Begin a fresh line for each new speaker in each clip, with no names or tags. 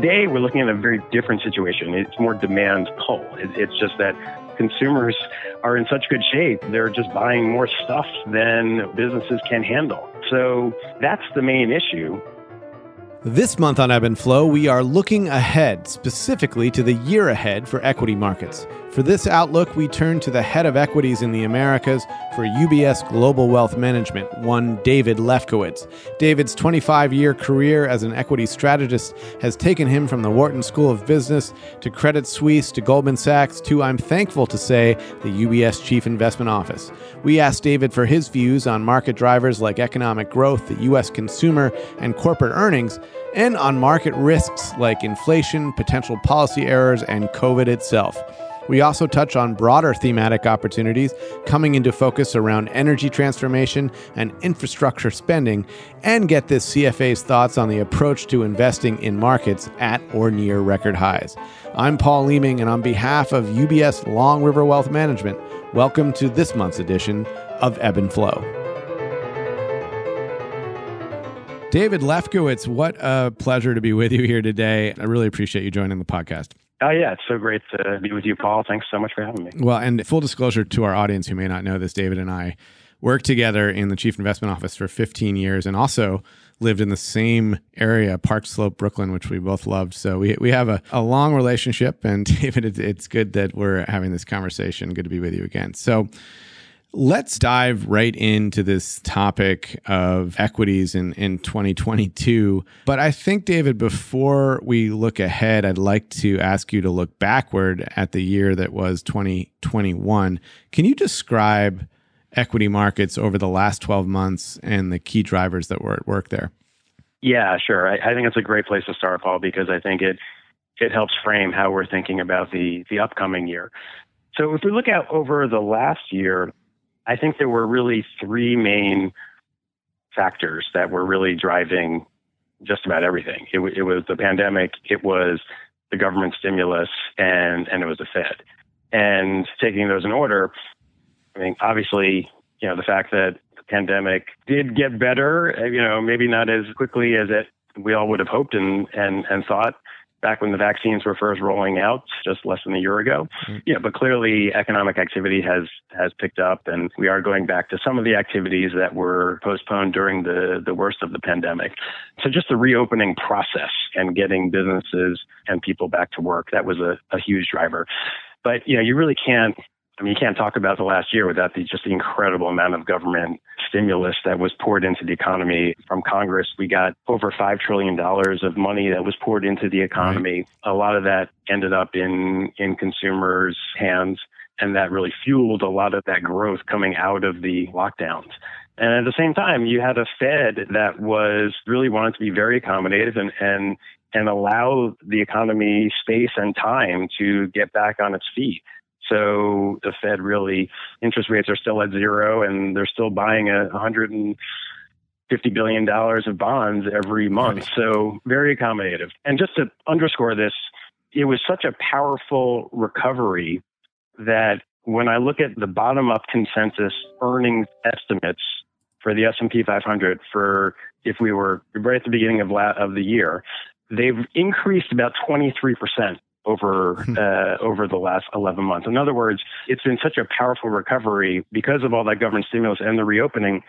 today we're looking at a very different situation. It's more demand pull. It's just that consumers are in such good shape. They're just buying more stuff than businesses can handle. So that's the main issue.
This month on Ebb and Flow, we are looking ahead, specifically to the year ahead for equity markets. For this outlook, we turn to the head of equities in the Americas for UBS Global Wealth Management, one David Lefkowitz. David's 25 year career as an equity strategist has taken him from the Wharton School of Business to Credit Suisse to Goldman Sachs to, I'm thankful to say, the UBS Chief Investment Office. We asked David for his views on market drivers like economic growth, the U.S. consumer, and corporate earnings, and on market risks like inflation, potential policy errors, and COVID itself. We also touch on broader thematic opportunities coming into focus around energy transformation and infrastructure spending, and get this CFA's thoughts on the approach to investing in markets at or near record highs. I'm Paul Leeming, and on behalf of UBS Long River Wealth Management, welcome to this month's edition of Ebb and Flow. David Lefkowitz, what a pleasure to be with you here today. I really appreciate you joining the podcast.
Oh, yeah, it's so great to be with you, Paul. Thanks so much for having me.
Well, and full disclosure to our audience who may not know this, David and I worked together in the chief investment office for 15 years and also lived in the same area, Park Slope, Brooklyn, which we both loved. So we, we have a, a long relationship. And David, it's, it's good that we're having this conversation. Good to be with you again. So, Let's dive right into this topic of equities in, in 2022. But I think, David, before we look ahead, I'd like to ask you to look backward at the year that was 2021. Can you describe equity markets over the last 12 months and the key drivers that were at work there?
Yeah, sure. I, I think it's a great place to start, Paul, because I think it it helps frame how we're thinking about the the upcoming year. So if we look out over the last year, I think there were really three main factors that were really driving just about everything. It, it was the pandemic, it was the government stimulus, and and it was the Fed. And taking those in order, I mean, obviously, you know, the fact that the pandemic did get better, you know, maybe not as quickly as it we all would have hoped and and and thought, back when the vaccines were first rolling out just less than a year ago. Mm-hmm. Yeah, but clearly economic activity has has picked up and we are going back to some of the activities that were postponed during the the worst of the pandemic. So just the reopening process and getting businesses and people back to work, that was a, a huge driver. But you know, you really can't I mean, you can't talk about the last year without the, just the incredible amount of government stimulus that was poured into the economy from Congress. We got over $5 trillion of money that was poured into the economy. Right. A lot of that ended up in, in consumers' hands, and that really fueled a lot of that growth coming out of the lockdowns. And at the same time, you had a Fed that was really wanted to be very accommodative and, and, and allow the economy space and time to get back on its feet. So the Fed really interest rates are still at zero, and they're still buying a 150 billion dollars of bonds every month. So very accommodative. And just to underscore this, it was such a powerful recovery that when I look at the bottom-up consensus earnings estimates for the S&P 500 for if we were right at the beginning of la- of the year, they've increased about 23 percent over uh, over the last 11 months. In other words, it's been such a powerful recovery because of all that government stimulus and the reopening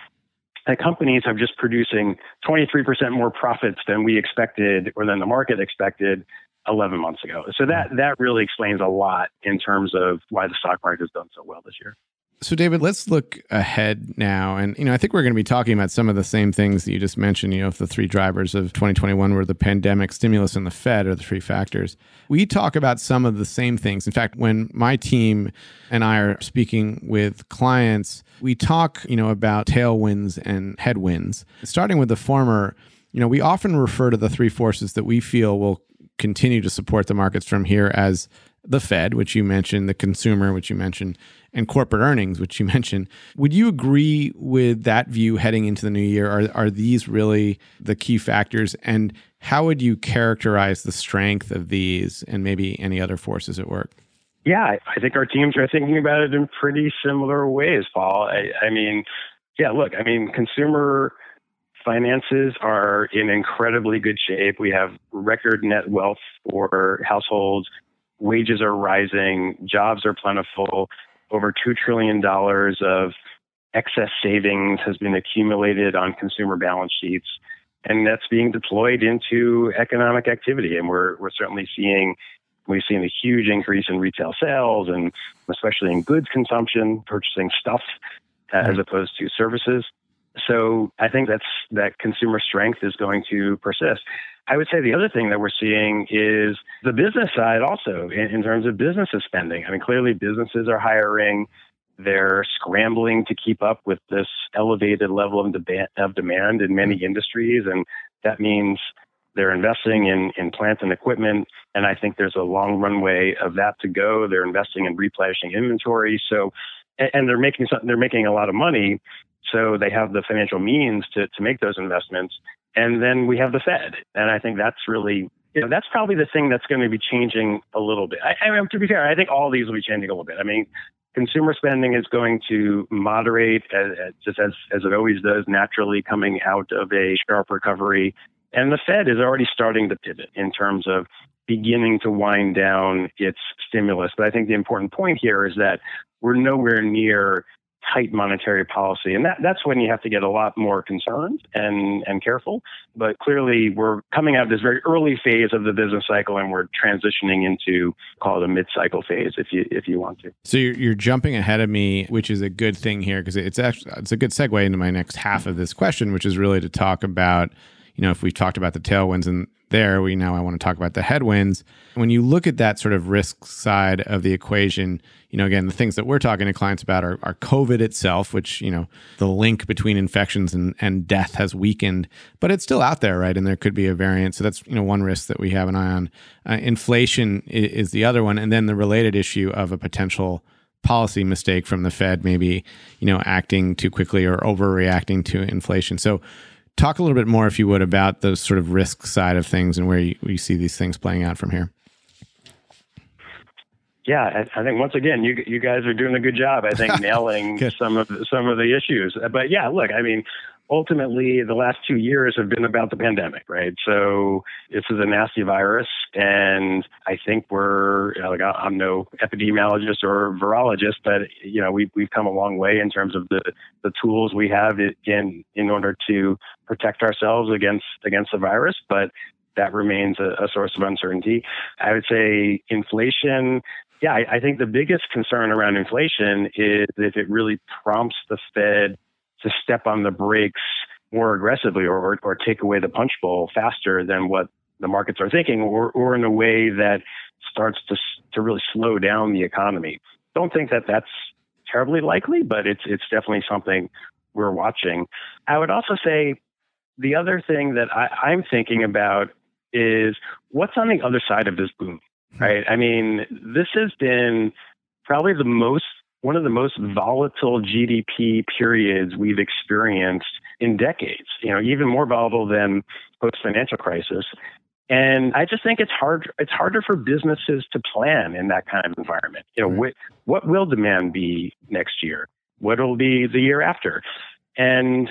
that companies have just producing 23% more profits than we expected or than the market expected 11 months ago. So that that really explains a lot in terms of why the stock market has done so well this year.
So, David, let's look ahead now. And, you know, I think we're going to be talking about some of the same things that you just mentioned. You know, if the three drivers of 2021 were the pandemic, stimulus, and the Fed are the three factors. We talk about some of the same things. In fact, when my team and I are speaking with clients, we talk, you know, about tailwinds and headwinds. Starting with the former, you know, we often refer to the three forces that we feel will continue to support the markets from here as the Fed, which you mentioned, the consumer, which you mentioned, and corporate earnings, which you mentioned. Would you agree with that view heading into the new year? Are, are these really the key factors? And how would you characterize the strength of these and maybe any other forces at work?
Yeah, I think our teams are thinking about it in pretty similar ways, Paul. I, I mean, yeah, look, I mean, consumer finances are in incredibly good shape. We have record net wealth for households. Wages are rising. Jobs are plentiful. Over $2 trillion of excess savings has been accumulated on consumer balance sheets. And that's being deployed into economic activity. And we're, we're certainly seeing We've seen a huge increase in retail sales and especially in goods consumption, purchasing stuff uh, as opposed to services. So I think that's that consumer strength is going to persist. I would say the other thing that we're seeing is the business side also in, in terms of businesses spending. I mean, clearly businesses are hiring. They're scrambling to keep up with this elevated level of, deba- of demand in many mm-hmm. industries. And that means they're investing in, in plant and equipment. And I think there's a long runway of that to go. They're investing in replenishing inventory. So, and, and they're making something, they're making a lot of money. So they have the financial means to, to make those investments. And then we have the Fed. And I think that's really, you know, that's probably the thing that's going to be changing a little bit. I, I mean, to be fair, I think all these will be changing a little bit. I mean, consumer spending is going to moderate as, just as, as it always does naturally coming out of a sharp recovery. And the Fed is already starting to pivot in terms of beginning to wind down its stimulus. But I think the important point here is that we're nowhere near tight monetary policy. And that, that's when you have to get a lot more concerned and, and careful. But clearly, we're coming out of this very early phase of the business cycle and we're transitioning into, call it a mid cycle phase if you, if you want to.
So you're, you're jumping ahead of me, which is a good thing here because it's actually it's a good segue into my next half of this question, which is really to talk about you know, if we've talked about the tailwinds and there, we now I want to talk about the headwinds. When you look at that sort of risk side of the equation, you know, again, the things that we're talking to clients about are, are COVID itself, which, you know, the link between infections and, and death has weakened, but it's still out there, right? And there could be a variant. So that's, you know, one risk that we have an eye on. Uh, inflation is, is the other one. And then the related issue of a potential policy mistake from the Fed, maybe, you know, acting too quickly or overreacting to inflation. So Talk a little bit more, if you would, about the sort of risk side of things and where you, you see these things playing out from here.
Yeah, I think once again, you you guys are doing a good job. I think nailing some of the, some of the issues. But yeah, look, I mean, ultimately, the last two years have been about the pandemic, right? So this is a nasty virus, and I think we're you know, like I'm no epidemiologist or virologist, but you know we we've come a long way in terms of the the tools we have in in order to protect ourselves against against the virus, but that remains a, a, source of uncertainty. I would say inflation. Yeah, I, think the biggest concern around inflation is if it really prompts the Fed to step on the brakes more aggressively or, or, take away the punch bowl faster than what the markets are thinking, or, or in a way that starts to to really slow down the economy. Don't think that that's terribly likely, but it's it's definitely something we're watching. I would also say the other thing that I, I'm thinking about is what's on the other side of this boom, hmm. right? I mean, this has been probably the most one of the most volatile GDP periods we've experienced in decades, you know, even more volatile than post financial crisis. And I just think it's hard. It's harder for businesses to plan in that kind of environment. You know, mm-hmm. what, what will demand be next year? What will be the year after? And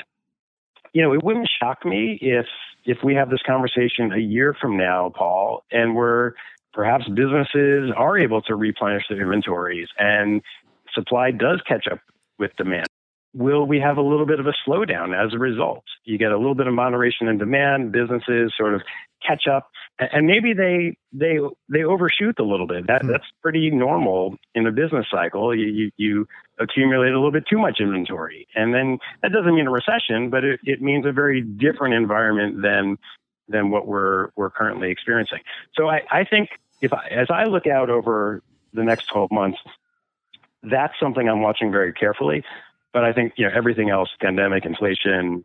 you know, it wouldn't shock me if if we have this conversation a year from now, Paul, and we're perhaps businesses are able to replenish their inventories and supply does catch up with demand. Will we have a little bit of a slowdown as a result? You get a little bit of moderation in demand, businesses sort of catch up, and maybe they they they overshoot a little bit. That hmm. that's pretty normal in a business cycle. You, you, you accumulate a little bit too much inventory, and then that doesn't mean a recession, but it, it means a very different environment than than what we're we're currently experiencing. So I, I think if I, as I look out over the next 12 months, that's something I'm watching very carefully. But I think you know everything else, pandemic, inflation,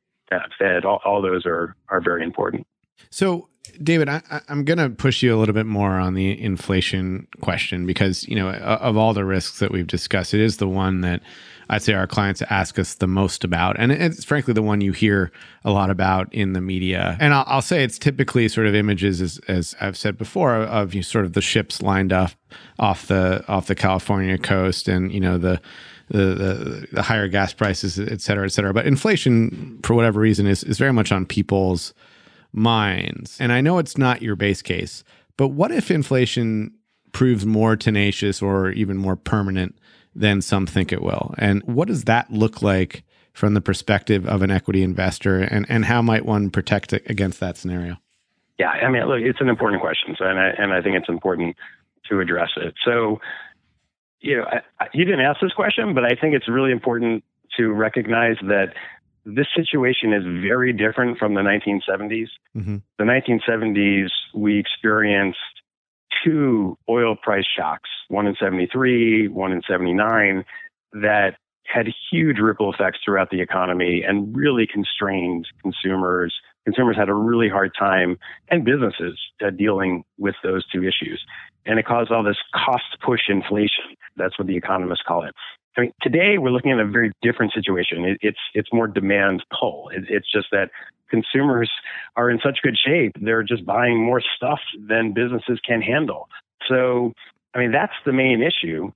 Fed, all, all those are are very important.
So, David, I, am going to push you a little bit more on the inflation question because you know of all the risks that we've discussed, it is the one that I'd say our clients ask us the most about. And it's frankly the one you hear a lot about in the media. And I'll, I'll say it's typically sort of images, as, as I've said before, of you sort of the ships lined up off the off the California coast and, you know, the the, the, the higher gas prices, et cetera, et cetera. But inflation, for whatever reason, is is very much on people's minds. And I know it's not your base case, but what if inflation proves more tenacious or even more permanent than some think it will? And what does that look like from the perspective of an equity investor? And, and how might one protect against that scenario?
Yeah, I mean, look, it's an important question. So, and I, and I think it's important to address it. So, you know, I, you didn't ask this question, but I think it's really important to recognize that this situation is very different from the 1970s. Mm-hmm. The 1970s, we experienced two oil price shocks, one in 73, one in 79, that had huge ripple effects throughout the economy and really constrained consumers. Consumers had a really hard time and businesses uh, dealing with those two issues. And it caused all this cost push inflation. That's what the economists call it. I mean, today we're looking at a very different situation. It, it's it's more demand pull. It, it's just that consumers are in such good shape; they're just buying more stuff than businesses can handle. So, I mean, that's the main issue.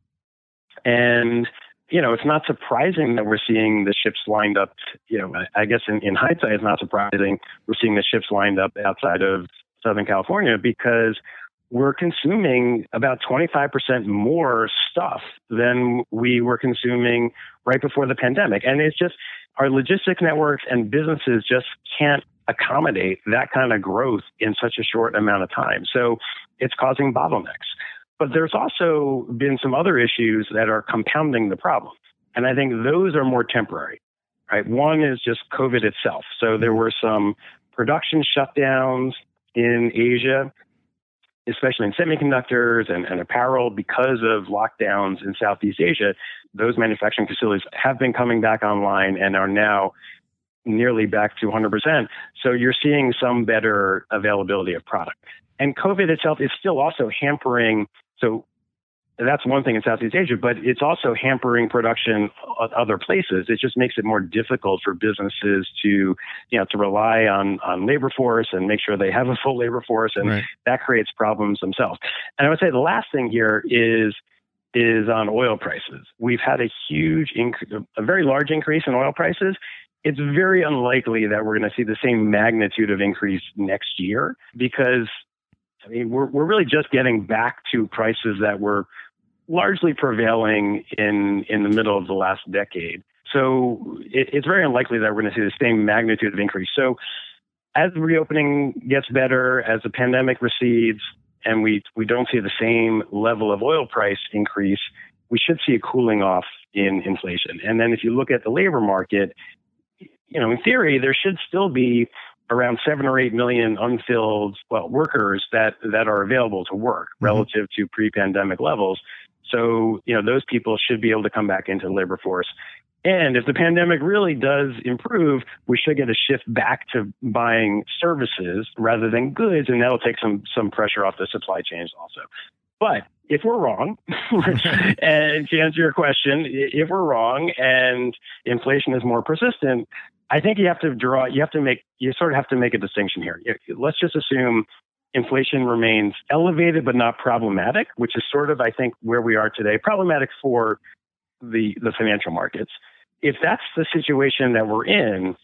And you know, it's not surprising that we're seeing the ships lined up. You know, I, guess in, in hindsight, it's not surprising we're seeing the ships lined up outside of Southern California because we're consuming about 25% more stuff than we were consuming right before the pandemic. And it's just our logistic networks and businesses just can't accommodate that kind of growth in such a short amount of time. So it's causing bottlenecks. But there's also been some other issues that are compounding the problem. And I think those are more temporary, right? One is just COVID itself. So there were some production shutdowns in Asia especially in semiconductors and, and apparel, because of lockdowns in Southeast Asia, those manufacturing facilities have been coming back online and are now nearly back to 100%. So you're seeing some better availability of product. And COVID itself is still also hampering. So that's one thing in Southeast Asia, but it's also hampering production at other places. It just makes it more difficult for businesses to, you know, to rely on on labor force and make sure they have a full labor force, and right. that creates problems themselves. And I would say the last thing here is is on oil prices. We've had a huge, inc- a very large increase in oil prices. It's very unlikely that we're going to see the same magnitude of increase next year because I mean, we're, we're really just getting back to prices that were largely prevailing in in the middle of the last decade. So it, it's very unlikely that we're going to see the same magnitude of increase. So as the reopening gets better, as the pandemic recedes, and we we don't see the same level of oil price increase, we should see a cooling off in inflation. And then if you look at the labor market, you know, in theory, there should still be around seven or eight million unfilled well workers that that are available to work mm-hmm. relative to pre-pandemic levels. So, you know, those people should be able to come back into the labor force. And if the pandemic really does improve, we should get a shift back to buying services rather than goods, and that'll take some some pressure off the supply chains also. But if we're wrong, and to answer your question, if we're wrong and inflation is more persistent, I think you have to draw, you have to make, you sort of have to make a distinction here. Let's just assume inflation remains elevated but not problematic, which is sort of, I think, where we are today. Problematic for the the financial markets. If that's the situation that we're in,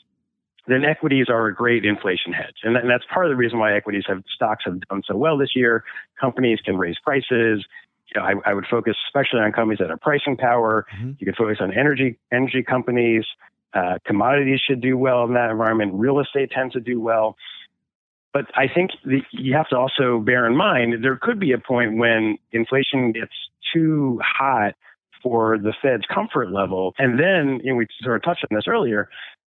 then equities are a great inflation hedge, and, and that's part of the reason why equities have stocks have done so well this year. Companies can raise prices. You know, I, I would focus especially on companies that have pricing power. Mm-hmm. You can focus on energy energy companies. Uh, commodities should do well in that environment. Real estate tends to do well. But I think the, you have to also bear in mind there could be a point when inflation gets too hot for the Fed's comfort level. And then, you know, we sort of touched on this earlier,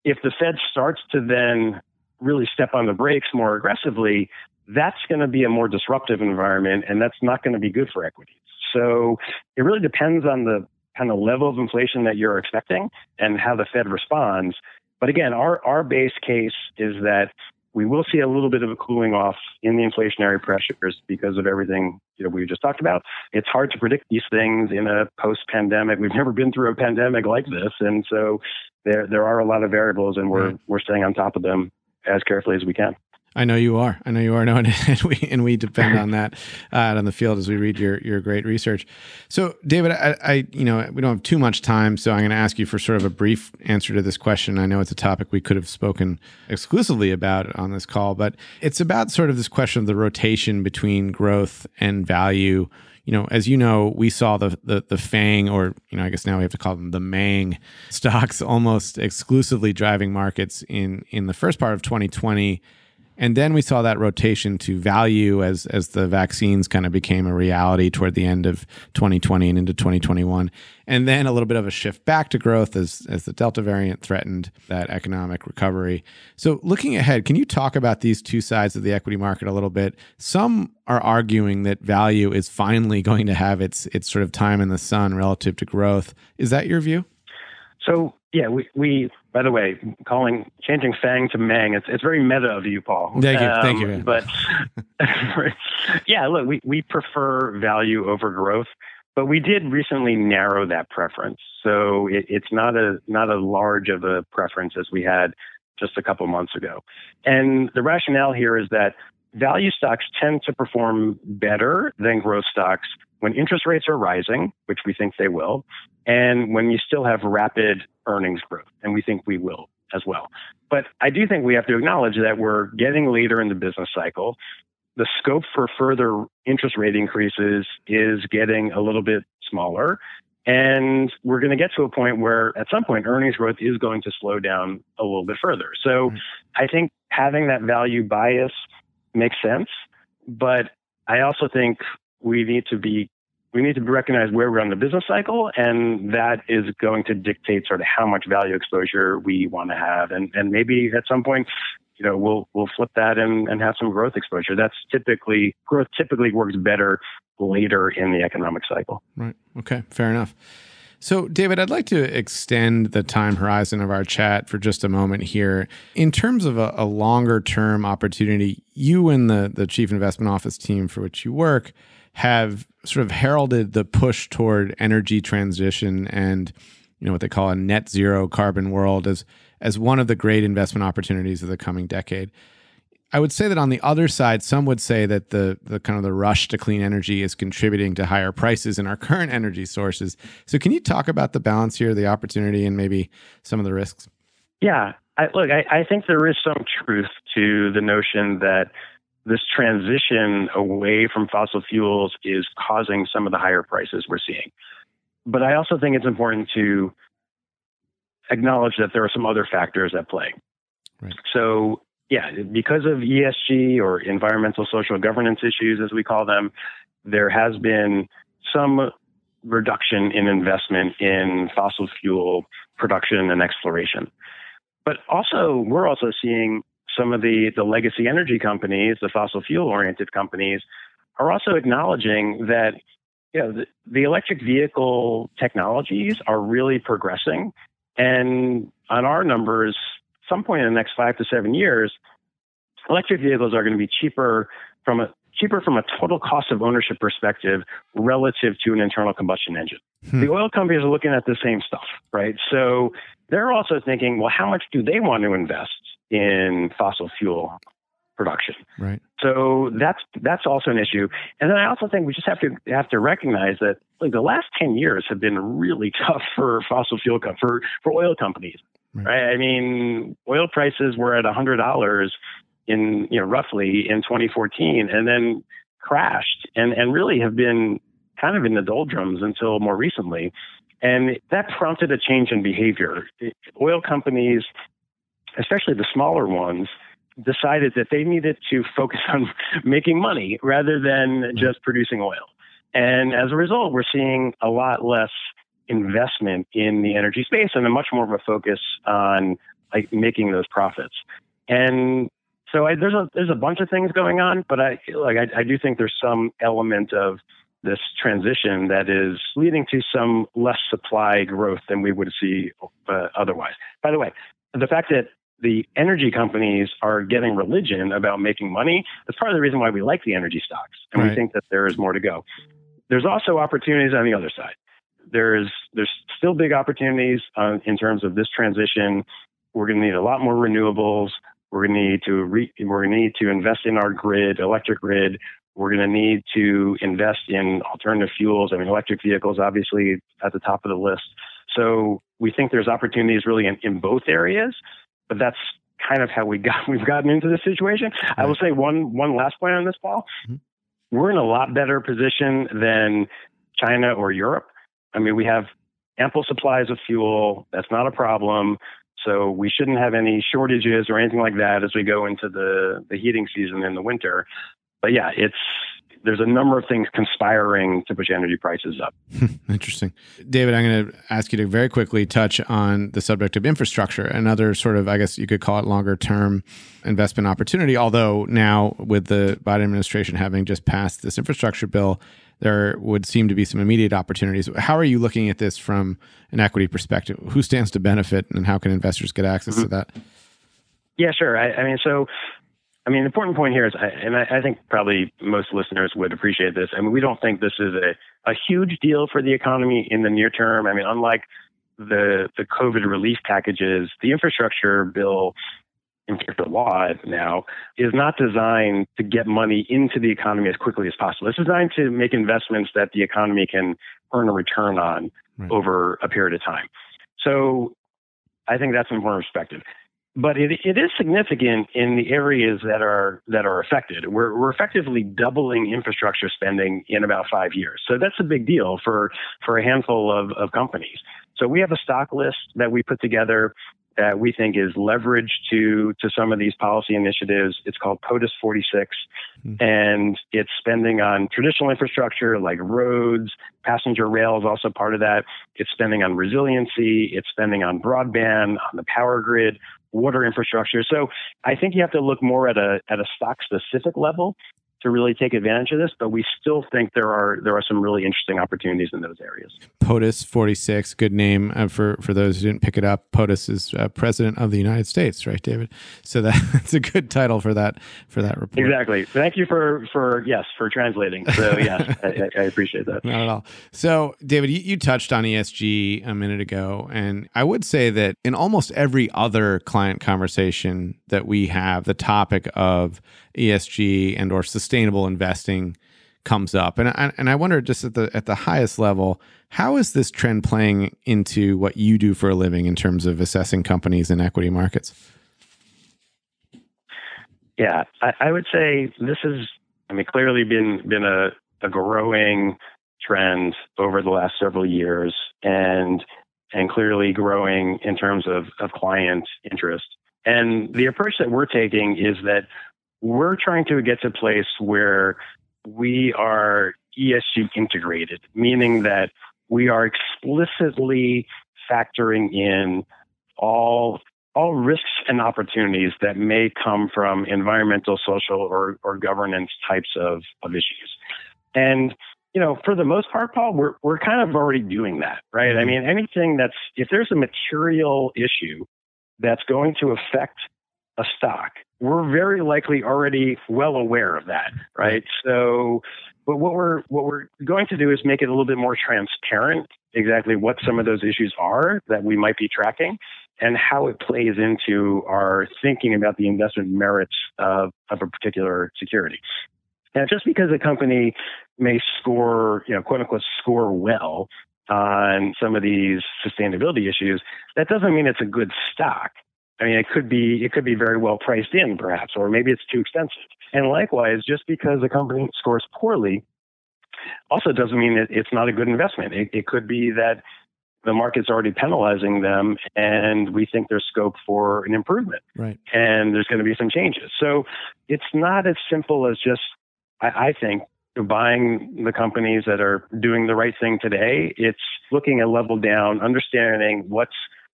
if the Fed starts to then really step on the brakes more aggressively, that's going to be a more disruptive environment and that's not going to be good for equities. So it really depends on the kind of level of inflation that you're expecting and how the Fed responds. But again, our, our base case is that we will see a little bit of a cooling off in the inflationary pressures because of everything you know we just talked about. It's hard to predict these things in a post-pandemic. We've never been through a pandemic like this, and so there there are a lot of variables, and we're mm-hmm. we're staying on top of them as carefully as we can.
I know you are. I know you are. No, and, and we and we depend on that uh, out on the field as we read your your great research. So, David, I, I you know we don't have too much time, so I'm going to ask you for sort of a brief answer to this question. I know it's a topic we could have spoken exclusively about on this call, but it's about sort of this question of the rotation between growth and value you know, as you know, we saw the, the the Fang, or you know, I guess now we have to call them the Mang stocks, almost exclusively driving markets in in the first part of 2020 and then we saw that rotation to value as as the vaccines kind of became a reality toward the end of 2020 and into 2021 and then a little bit of a shift back to growth as as the delta variant threatened that economic recovery. So looking ahead can you talk about these two sides of the equity market a little bit? Some are arguing that value is finally going to have its its sort of time in the sun relative to growth. Is that your view?
So yeah, we, we by the way, calling changing Fang to Mang, it's it's very meta of you, Paul.
Thank you, um, thank you.
But yeah, look, we, we prefer value over growth, but we did recently narrow that preference. So it, it's not a not a large of a preference as we had just a couple months ago. And the rationale here is that value stocks tend to perform better than growth stocks when interest rates are rising, which we think they will, and when you still have rapid earnings growth, and we think we will as well. But I do think we have to acknowledge that we're getting later in the business cycle. The scope for further interest rate increases is getting a little bit smaller. And we're going to get to a point where at some point earnings growth is going to slow down a little bit further. So mm-hmm. I think having that value bias makes sense. But I also think we need to be we need to recognize where we're on the business cycle, and that is going to dictate sort of how much value exposure we want to have, and and maybe at some point, you know, we'll we'll flip that and and have some growth exposure. That's typically growth typically works better later in the economic cycle.
Right. Okay. Fair enough. So, David, I'd like to extend the time horizon of our chat for just a moment here. In terms of a, a longer term opportunity, you and the, the Chief Investment Office team for which you work have sort of heralded the push toward energy transition and you know what they call a net zero carbon world as as one of the great investment opportunities of the coming decade. I would say that on the other side, some would say that the the kind of the rush to clean energy is contributing to higher prices in our current energy sources. So, can you talk about the balance here, the opportunity, and maybe some of the risks?
Yeah, I, look, I, I think there is some truth to the notion that this transition away from fossil fuels is causing some of the higher prices we're seeing. But I also think it's important to acknowledge that there are some other factors at play. Right. So, yeah, because of ESG or environmental social governance issues, as we call them, there has been some reduction in investment in fossil fuel production and exploration. But also, we're also seeing some of the, the legacy energy companies, the fossil fuel oriented companies, are also acknowledging that you know, the, the electric vehicle technologies are really progressing. And on our numbers, some point in the next five to seven years, electric vehicles are going to be cheaper from a cheaper from a total cost of ownership perspective relative to an internal combustion engine. Hmm. The oil companies are looking at the same stuff, right? So they're also thinking, well, how much do they want to invest in fossil fuel production.
Right.
So that's that's also an issue. And then I also think we just have to have to recognize that like the last ten years have been really tough for fossil fuel for for oil companies. Right. right? I mean, oil prices were at a hundred dollars in you know roughly in 2014, and then crashed and and really have been kind of in the doldrums until more recently. And that prompted a change in behavior. Oil companies especially the smaller ones, decided that they needed to focus on making money rather than just producing oil. And as a result, we're seeing a lot less investment in the energy space and a much more of a focus on like making those profits. And so I, there's a there's a bunch of things going on, but I like I, I do think there's some element of this transition that is leading to some less supply growth than we would see uh, otherwise. By the way, the fact that the energy companies are getting religion about making money. That's part of the reason why we like the energy stocks, and right. we think that there is more to go. There's also opportunities on the other side. There's there's still big opportunities uh, in terms of this transition. We're going to need a lot more renewables. We're going to need to re- we're going to need to invest in our grid, electric grid. We're going to need to invest in alternative fuels. I mean, electric vehicles, obviously, at the top of the list. So we think there's opportunities really in, in both areas, but that's kind of how we got we've gotten into this situation. I will say one one last point on this, Paul. Mm-hmm. We're in a lot better position than China or Europe. I mean, we have ample supplies of fuel. That's not a problem. So we shouldn't have any shortages or anything like that as we go into the, the heating season in the winter. But yeah, it's there's a number of things conspiring to push energy prices up.
Interesting. David, I'm going to ask you to very quickly touch on the subject of infrastructure, another sort of, I guess you could call it longer term investment opportunity. Although now, with the Biden administration having just passed this infrastructure bill, there would seem to be some immediate opportunities. How are you looking at this from an equity perspective? Who stands to benefit, and how can investors get access mm-hmm. to that?
Yeah, sure. I, I mean, so I mean, the important point here is, and I, think probably most listeners would appreciate this. I mean, we don't think this is a, a huge deal for the economy in the near term. I mean, unlike the the COVID relief packages, the infrastructure bill, in the law now, is not designed to get money into the economy as quickly as possible. It's designed to make investments that the economy can earn a return on right. over a period of time. So I think that's an important perspective but it, it is significant in the areas that are that are affected. We're, we're effectively doubling infrastructure spending in about five years. So that's a big deal for for a handful of, of companies. So we have a stock list that we put together that we think is leveraged to to some of these policy initiatives. It's called POTUS 46, mm-hmm. and it's spending on traditional infrastructure like roads, passenger rail is also part of that. It's spending on resiliency. It's spending on broadband, on the power grid, water infrastructure. So I think you have to look more at a at a stock specific level to really take advantage of this, but we still think there are there are some really interesting opportunities in those areas.
POTUS 46, good name uh, for for those who didn't pick it up. POTUS is uh, president of the United States, right, David? So that, that's a good title for that for that report.
Exactly. Thank you for for yes for translating. So yes, I, I, appreciate that.
Not at all. So David, you, you touched on ESG a minute ago, and I would say that in almost every other client conversation that we have, the topic of ESG and or sustainable investing comes up. And I, and I wonder just at the at the highest level, how is this trend playing into what you do for a living in terms of assessing companies in equity markets?
Yeah, I, I would say this has, I mean, clearly been been a, a growing trend over the last several years, and and clearly growing in terms of, of client interest. And the approach that we're taking is that we're trying to get to a place where we are ESG integrated, meaning that we are explicitly factoring in all all risks and opportunities that may come from environmental, social, or, or governance types of, of issues. And you know, for the most part, Paul, we're we're kind of already doing that, right? I mm-hmm. mean, anything that's if there's a material issue that's going to affect a stock, we're very likely already well aware of that, right? So, but what we're what we're going to do is make it a little bit more transparent exactly what some of those issues are that we might be tracking and how it plays into our thinking about the investment merits of, of a particular security. Now, just because a company may score, you know, quote unquote, score well on some of these sustainability issues, that doesn't mean it's a good stock. I mean, it could be it could be very well priced in, perhaps, or maybe it's too expensive. And likewise, just because a company scores poorly, also doesn't mean that it's not a good investment. It, it could be that the market's already penalizing them, and we think there's scope for an improvement.
Right.
And there's going to be some changes. So it's not as simple as just, I, I think, buying the companies that are doing the right thing today. It's looking a level down, understanding what's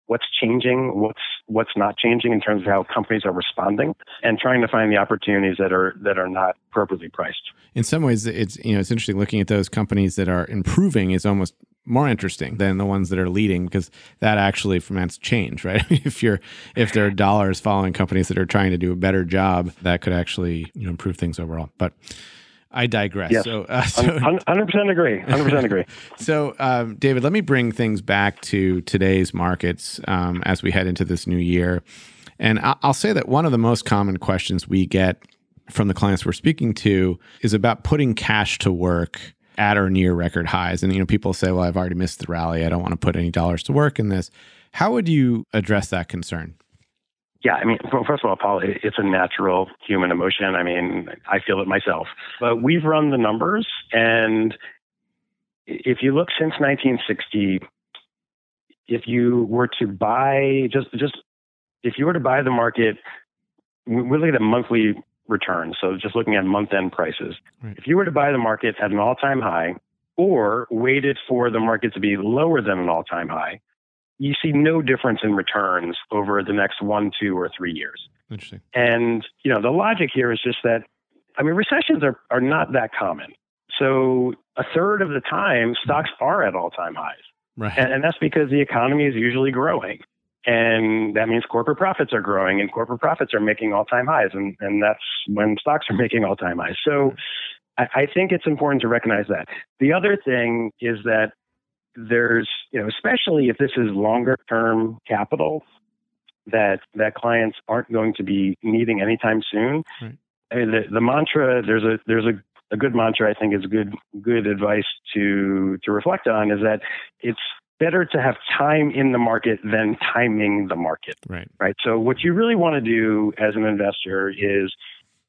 what's changing, what's what's not changing in terms of how companies are responding, and trying to find the opportunities that are that are not appropriately priced.
In some ways, it's you know it's interesting looking at those companies that are improving is almost more interesting than the ones that are leading because that actually foments change, right? if you're if there are dollars following companies that are trying to do a better job, that could actually you know improve things overall. But I digress.
Yes. So, uh, so 100% agree. 100% agree.
so, um, David, let me bring things back to today's markets um, as we head into this new year. And I'll say that one of the most common questions we get from the clients we're speaking to is about putting cash to work at or near record highs. And you know, people say, "Well, I've already missed the rally. I don't want to put any dollars to work in this." How would you address that concern?
Yeah, I mean, first of all, Paul, it's a natural human emotion. I mean, I feel it myself. But we've run the numbers, and if you look since 1960, if you were to buy just just if you were to buy the market, we're looking at monthly returns. So just looking at month end prices. Right. If you were to buy the market at an all time high or waited for the market to be lower than an all time high, you see no difference in returns over the next one, two, or three years.
Interesting.
And, you know, the logic here is just that, I mean, recessions are, are not that common. So a third of the time, stocks are at all time highs.
Right.
And, and that's because the economy is usually growing. And that means corporate profits are growing and corporate profits are making all time highs. And, and that's when stocks are making all time highs. So I, I think it's important to recognize that. The other thing is that there's, you know, especially if this is longer term capital that that clients aren't going to be needing anytime soon. Right. I mean, the, the mantra there's a there's a, a good mantra I think is good good advice to to reflect on is that it's better to have time in the market than timing the market.
Right.
Right. So what you really want to do as an investor is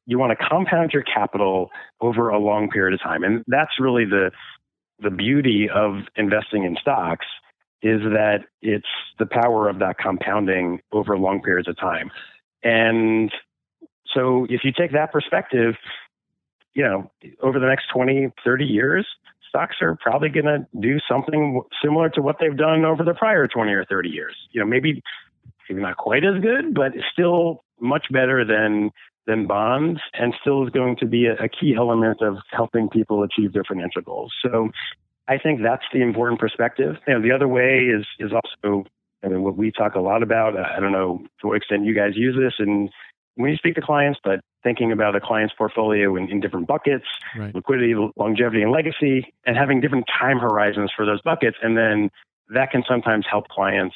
you want to compound your capital over a long period of time. And that's really the the beauty of investing in stocks is that it's the power of that compounding over long periods of time. And so if you take that perspective, you know, over the next 20, 30 years, stocks are probably going to do something similar to what they've done over the prior 20 or 30 years. You know, maybe maybe not quite as good, but still much better than than bonds and still is going to be a, a key element of helping people achieve their financial goals. So I think that's the important perspective. You know, the other way is is also I mean, what we talk a lot about. I don't know to what extent you guys use this and when you speak to clients, but thinking about a client's portfolio in, in different buckets, right. liquidity, longevity, and legacy, and having different time horizons for those buckets. And then that can sometimes help clients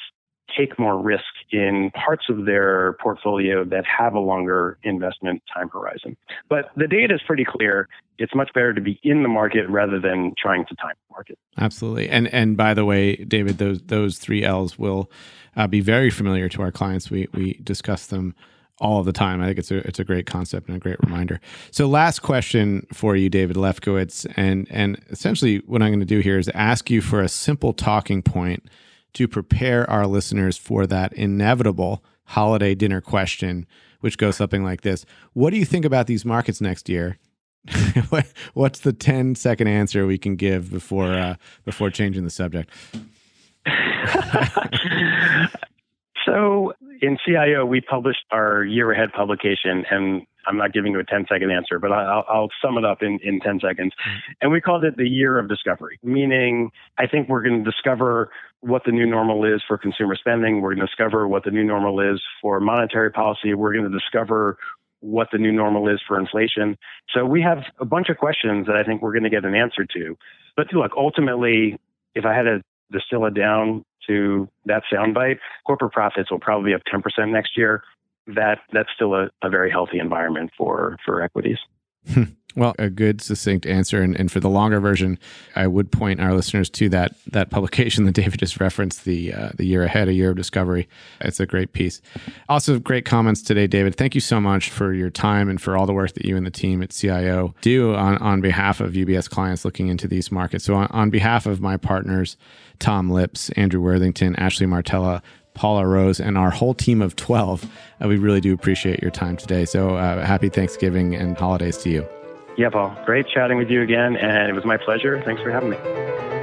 take more risk in parts of their portfolio that have a longer investment time horizon. But the data is pretty clear. It's much better to be in the market rather than trying to time the market.
Absolutely. And and by the way, David, those those three L's will uh, be very familiar to our clients. We we discuss them all the time. I think it's a it's a great concept and a great reminder. So, last question for you, David Lefkowitz, and and essentially what I'm going to do here is ask you for a simple talking point to prepare our listeners for that inevitable holiday dinner question, which goes something like this What do you think about these markets next year? What's the 10 second answer we can give before uh, before changing the subject?
so in CIO, we published our year ahead publication, and I'm not giving you a 10 second answer, but I'll, I'll sum it up in, in 10 seconds. Mm-hmm. And we called it the year of discovery, meaning I think we're going to discover what the new normal is for consumer spending. We're going to discover what the new normal is for monetary policy. We're going to discover what the new normal is for inflation. So we have a bunch of questions that I think we're going to get an answer to. But look, ultimately, if I had to distill it down to that soundbite, corporate profits will probably be up 10% next year that that's still a, a very healthy environment for for equities.
Hmm. Well, a good succinct answer, and, and for the longer version, I would point our listeners to that that publication that David just referenced, the uh, the year ahead, a year of discovery. It's a great piece. Also, great comments today, David. Thank you so much for your time and for all the work that you and the team at CIO do on on behalf of UBS clients looking into these markets. So, on, on behalf of my partners, Tom Lips, Andrew Worthington, Ashley Martella, Paula Rose, and our whole team of 12. Uh, we really do appreciate your time today. So uh, happy Thanksgiving and holidays to you.
Yeah, Paul. Great chatting with you again, and it was my pleasure. Thanks for having me.